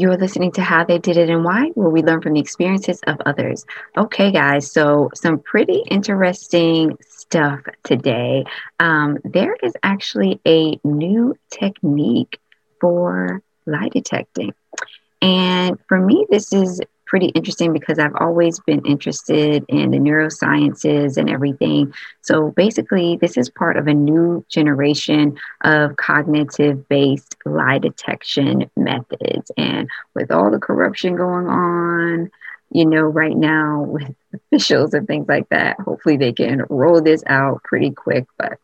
You're listening to How They Did It and Why, where we learn from the experiences of others. Okay, guys, so some pretty interesting stuff today. Um, there is actually a new technique for lie detecting. And for me, this is pretty interesting because I've always been interested in the neurosciences and everything. So basically, this is part of a new generation of cognitive based lie detection methods. And with all the corruption going on, you know, right now with officials and things like that, hopefully they can roll this out pretty quick. But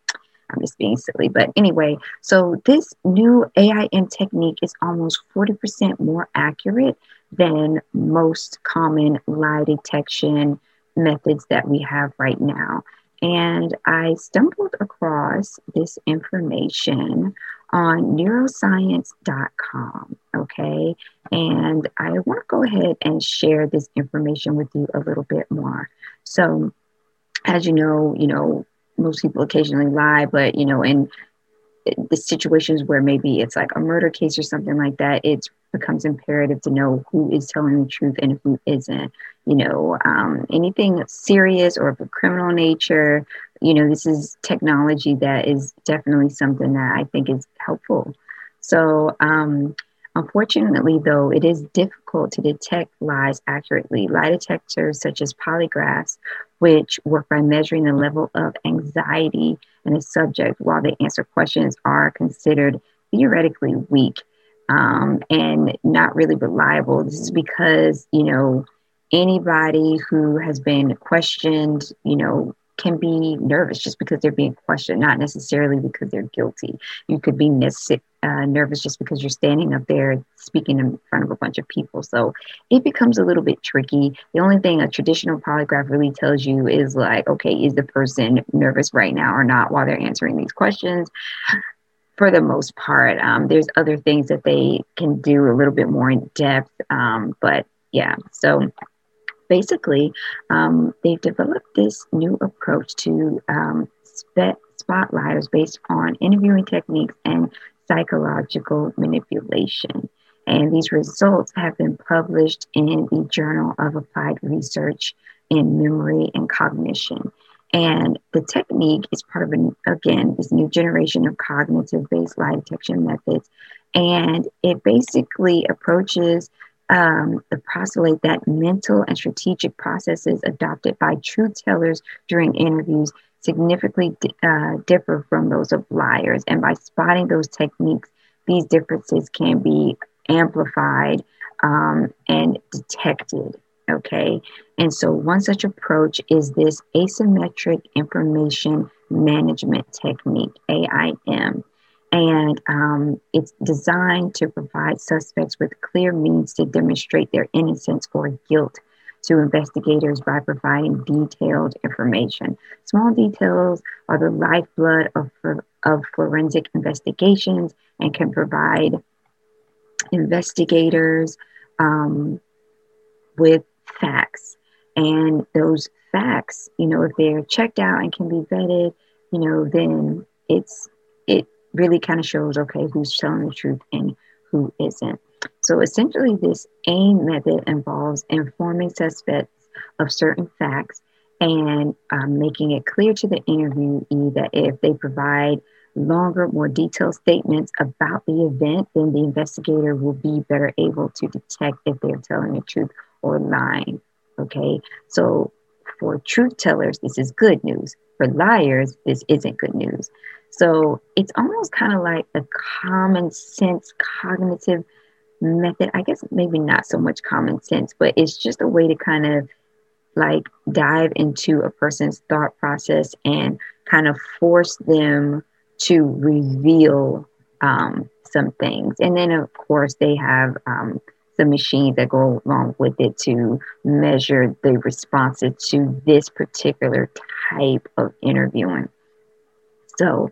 I'm just being silly. But anyway, so this new AIM technique is almost 40% more accurate than most common lie detection methods that we have right now. And I stumbled across this information on neuroscience.com. Okay. And I want to go ahead and share this information with you a little bit more. So, as you know, you know, most people occasionally lie, but you know, in the situations where maybe it's like a murder case or something like that, it becomes imperative to know who is telling the truth and who isn't. You know, um, anything serious or of a criminal nature, you know, this is technology that is definitely something that I think is helpful. So, um, Unfortunately, though, it is difficult to detect lies accurately. Lie detectors, such as polygraphs, which work by measuring the level of anxiety in a subject while they answer questions, are considered theoretically weak um, and not really reliable. This is because, you know, anybody who has been questioned, you know, can be nervous just because they're being questioned, not necessarily because they're guilty. You could be uh, nervous just because you're standing up there speaking in front of a bunch of people. So it becomes a little bit tricky. The only thing a traditional polygraph really tells you is like, okay, is the person nervous right now or not while they're answering these questions? For the most part, um, there's other things that they can do a little bit more in depth. Um, but yeah, so basically, um, they've developed this new approach to um, spot spotlighters based on interviewing techniques and psychological manipulation. And these results have been published in the Journal of Applied Research in Memory and Cognition. And the technique is part of, an, again, this new generation of cognitive based lie detection methods. And it basically approaches um, the postulate that mental and strategic processes adopted by truth tellers during interviews significantly uh, differ from those of liars. And by spotting those techniques, these differences can be amplified um, and detected. Okay. And so, one such approach is this asymmetric information management technique, AIM and um, it's designed to provide suspects with clear means to demonstrate their innocence or guilt to investigators by providing detailed information. Small details are the lifeblood of, of forensic investigations and can provide investigators um, with facts. And those facts, you know, if they're checked out and can be vetted, you know, then it's it really kind of shows okay who's telling the truth and who isn't. So essentially, this AIM method involves informing suspects of certain facts and um, making it clear to the interviewee that if they provide longer, more detailed statements about the event, then the investigator will be better able to detect if they're telling the truth or lying. Okay, so for truth tellers, this is good news. For liars, this isn't good news. So it's almost kind of like a common sense cognitive method. I guess maybe not so much common sense, but it's just a way to kind of like dive into a person's thought process and kind of force them to reveal um, some things. And then, of course, they have um, the machines that go along with it to measure the responses to this particular type of interviewing. So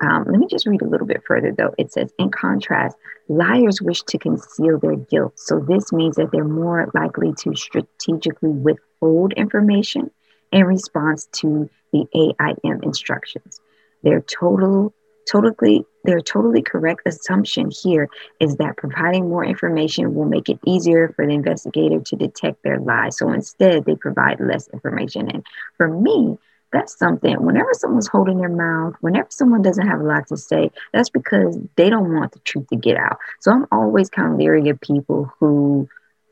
um, let me just read a little bit further, though. It says, in contrast, liars wish to conceal their guilt. So this means that they're more likely to strategically withhold information in response to the AIM instructions. Their total totally their totally correct assumption here is that providing more information will make it easier for the investigator to detect their lies. So instead, they provide less information. And for me, that's something whenever someone's holding their mouth, whenever someone doesn't have a lot to say, that's because they don't want the truth to get out. So I'm always kind of leery of people who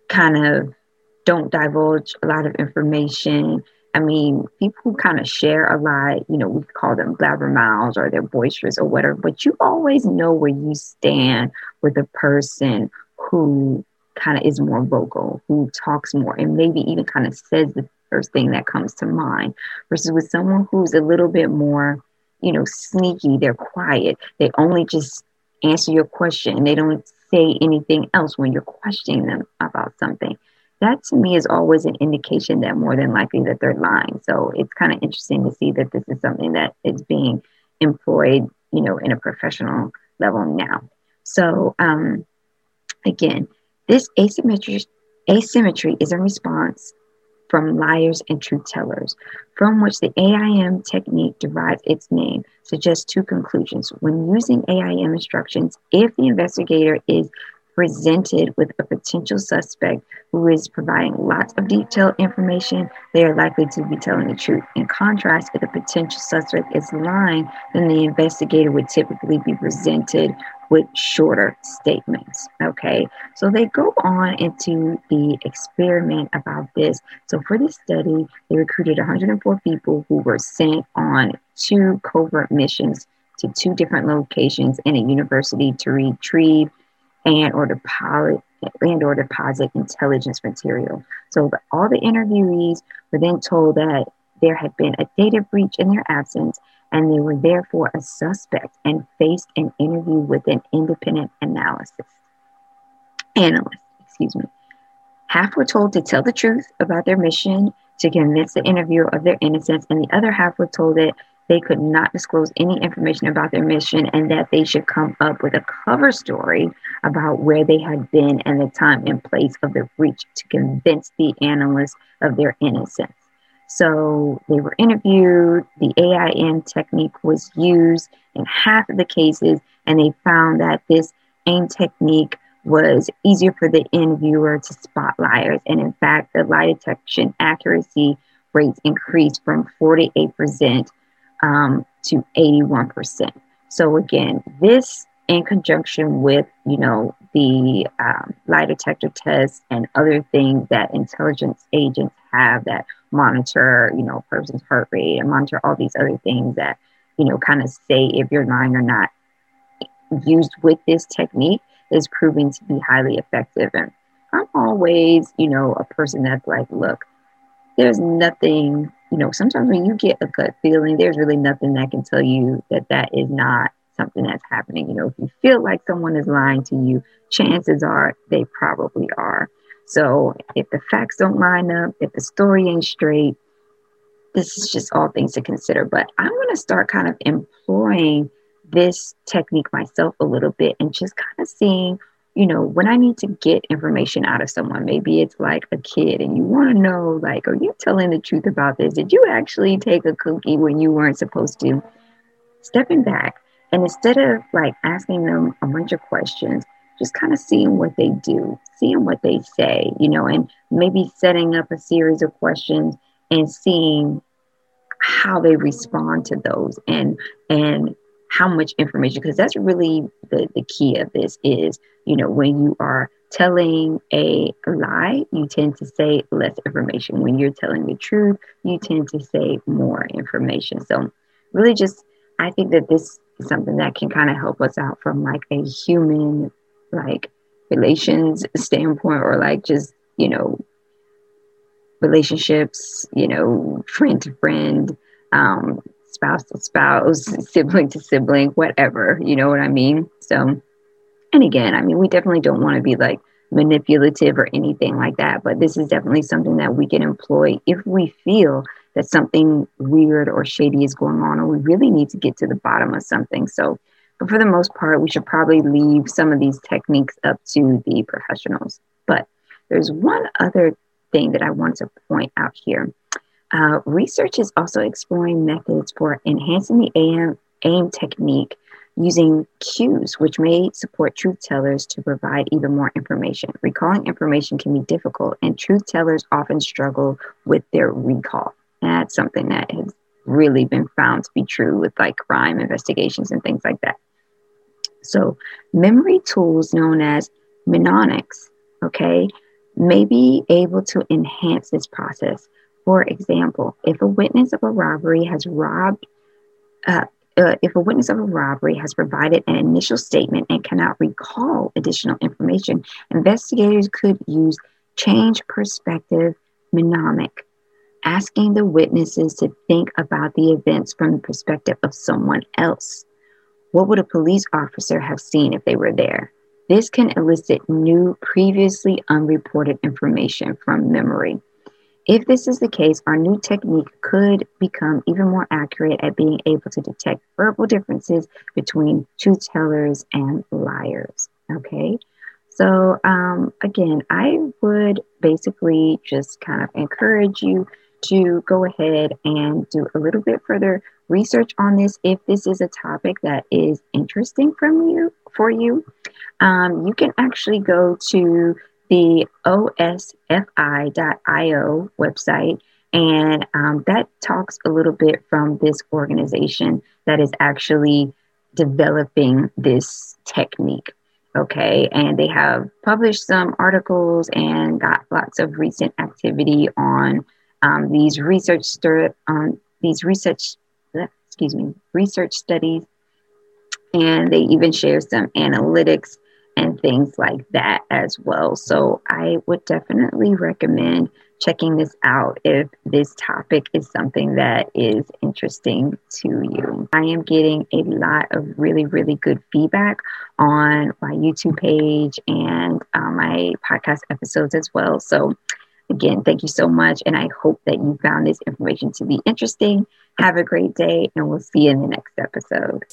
kind of don't divulge a lot of information I mean, people who kind of share a lot, you know, we call them blabbermouths or they're boisterous or whatever, but you always know where you stand with a person who kind of is more vocal, who talks more, and maybe even kind of says the first thing that comes to mind, versus with someone who's a little bit more, you know, sneaky, they're quiet, they only just answer your question they don't say anything else when you're questioning them about something that to me is always an indication that more than likely that they're lying. So it's kind of interesting to see that this is something that is being employed, you know, in a professional level now. So um, again, this asymmetry asymmetry is a response from liars and truth tellers, from which the AIM technique derives its name, suggests two conclusions. When using AIM instructions, if the investigator is presented with a potential suspect who is providing lots of detailed information, they are likely to be telling the truth. In contrast, if the potential suspect is lying, then the investigator would typically be presented with shorter statements. Okay, so they go on into the experiment about this. So, for this study, they recruited 104 people who were sent on two covert missions to two different locations in a university to retrieve and or deposit and or deposit intelligence material. So the, all the interviewees were then told that there had been a data breach in their absence and they were therefore a suspect and faced an interview with an independent analysis analyst, excuse me. Half were told to tell the truth about their mission to convince the interviewer of their innocence, and the other half were told that they could not disclose any information about their mission and that they should come up with a cover story about where they had been and the time and place of the breach to convince the analyst of their innocence. So they were interviewed, the AIM technique was used in half of the cases, and they found that this AIM technique was easier for the interviewer to spot liars. And in fact, the lie detection accuracy rates increased from 48% um, to 81%. So again, this in conjunction with, you know, the um, lie detector tests and other things that intelligence agents have that monitor, you know, a person's heart rate and monitor all these other things that, you know, kind of say if you're lying or not, used with this technique is proving to be highly effective. And I'm always, you know, a person that's like, look, there's nothing you know, sometimes when you get a gut feeling, there's really nothing that can tell you that that is not something that's happening. You know, if you feel like someone is lying to you, chances are they probably are. So if the facts don't line up, if the story ain't straight, this is just all things to consider. But I'm going to start kind of employing this technique myself a little bit and just kind of seeing you know, when I need to get information out of someone, maybe it's like a kid and you want to know, like, are you telling the truth about this? Did you actually take a cookie when you weren't supposed to? Stepping back and instead of like asking them a bunch of questions, just kind of seeing what they do, seeing what they say, you know, and maybe setting up a series of questions and seeing how they respond to those and and how much information because that's really the, the key of this is you know when you are telling a lie you tend to say less information. When you're telling the truth you tend to say more information. So really just i think that this is something that can kind of help us out from like a human like relations standpoint or like just you know relationships you know friend to friend um, spouse to spouse, sibling to sibling, whatever, you know what I mean? So, and again, I mean, we definitely don't want to be like manipulative or anything like that, but this is definitely something that we can employ if we feel that something weird or shady is going on, or we really need to get to the bottom of something. So, but for the most part, we should probably leave some of these techniques up to the professionals. But there's one other thing that I want to point out here. Uh, research is also exploring methods for enhancing the AM, AIM technique using cues, which may support truth tellers to provide even more information. Recalling information can be difficult, and truth tellers often struggle with their recall. And that's something that has really been found to be true with like crime investigations and things like that. So, memory tools known as mnemonics, okay, may be able to enhance this process. For example, if a witness of a robbery has robbed, uh, uh, if a witness of a robbery has provided an initial statement and cannot recall additional information, investigators could use change perspective mnemonic, asking the witnesses to think about the events from the perspective of someone else. What would a police officer have seen if they were there? This can elicit new, previously unreported information from memory. If this is the case, our new technique could become even more accurate at being able to detect verbal differences between truth tellers and liars. Okay. So, um, again, I would basically just kind of encourage you to go ahead and do a little bit further research on this if this is a topic that is interesting from you for you. Um, you can actually go to the osf.io website, and um, that talks a little bit from this organization that is actually developing this technique. Okay, and they have published some articles and got lots of recent activity on um, these research um, these research excuse me research studies, and they even share some analytics and things like that as well. So I would definitely recommend checking this out if this topic is something that is interesting to you. I am getting a lot of really, really good feedback on my YouTube page and um, my podcast episodes as well. So, again, thank you so much. And I hope that you found this information to be interesting. Have a great day, and we'll see you in the next episode.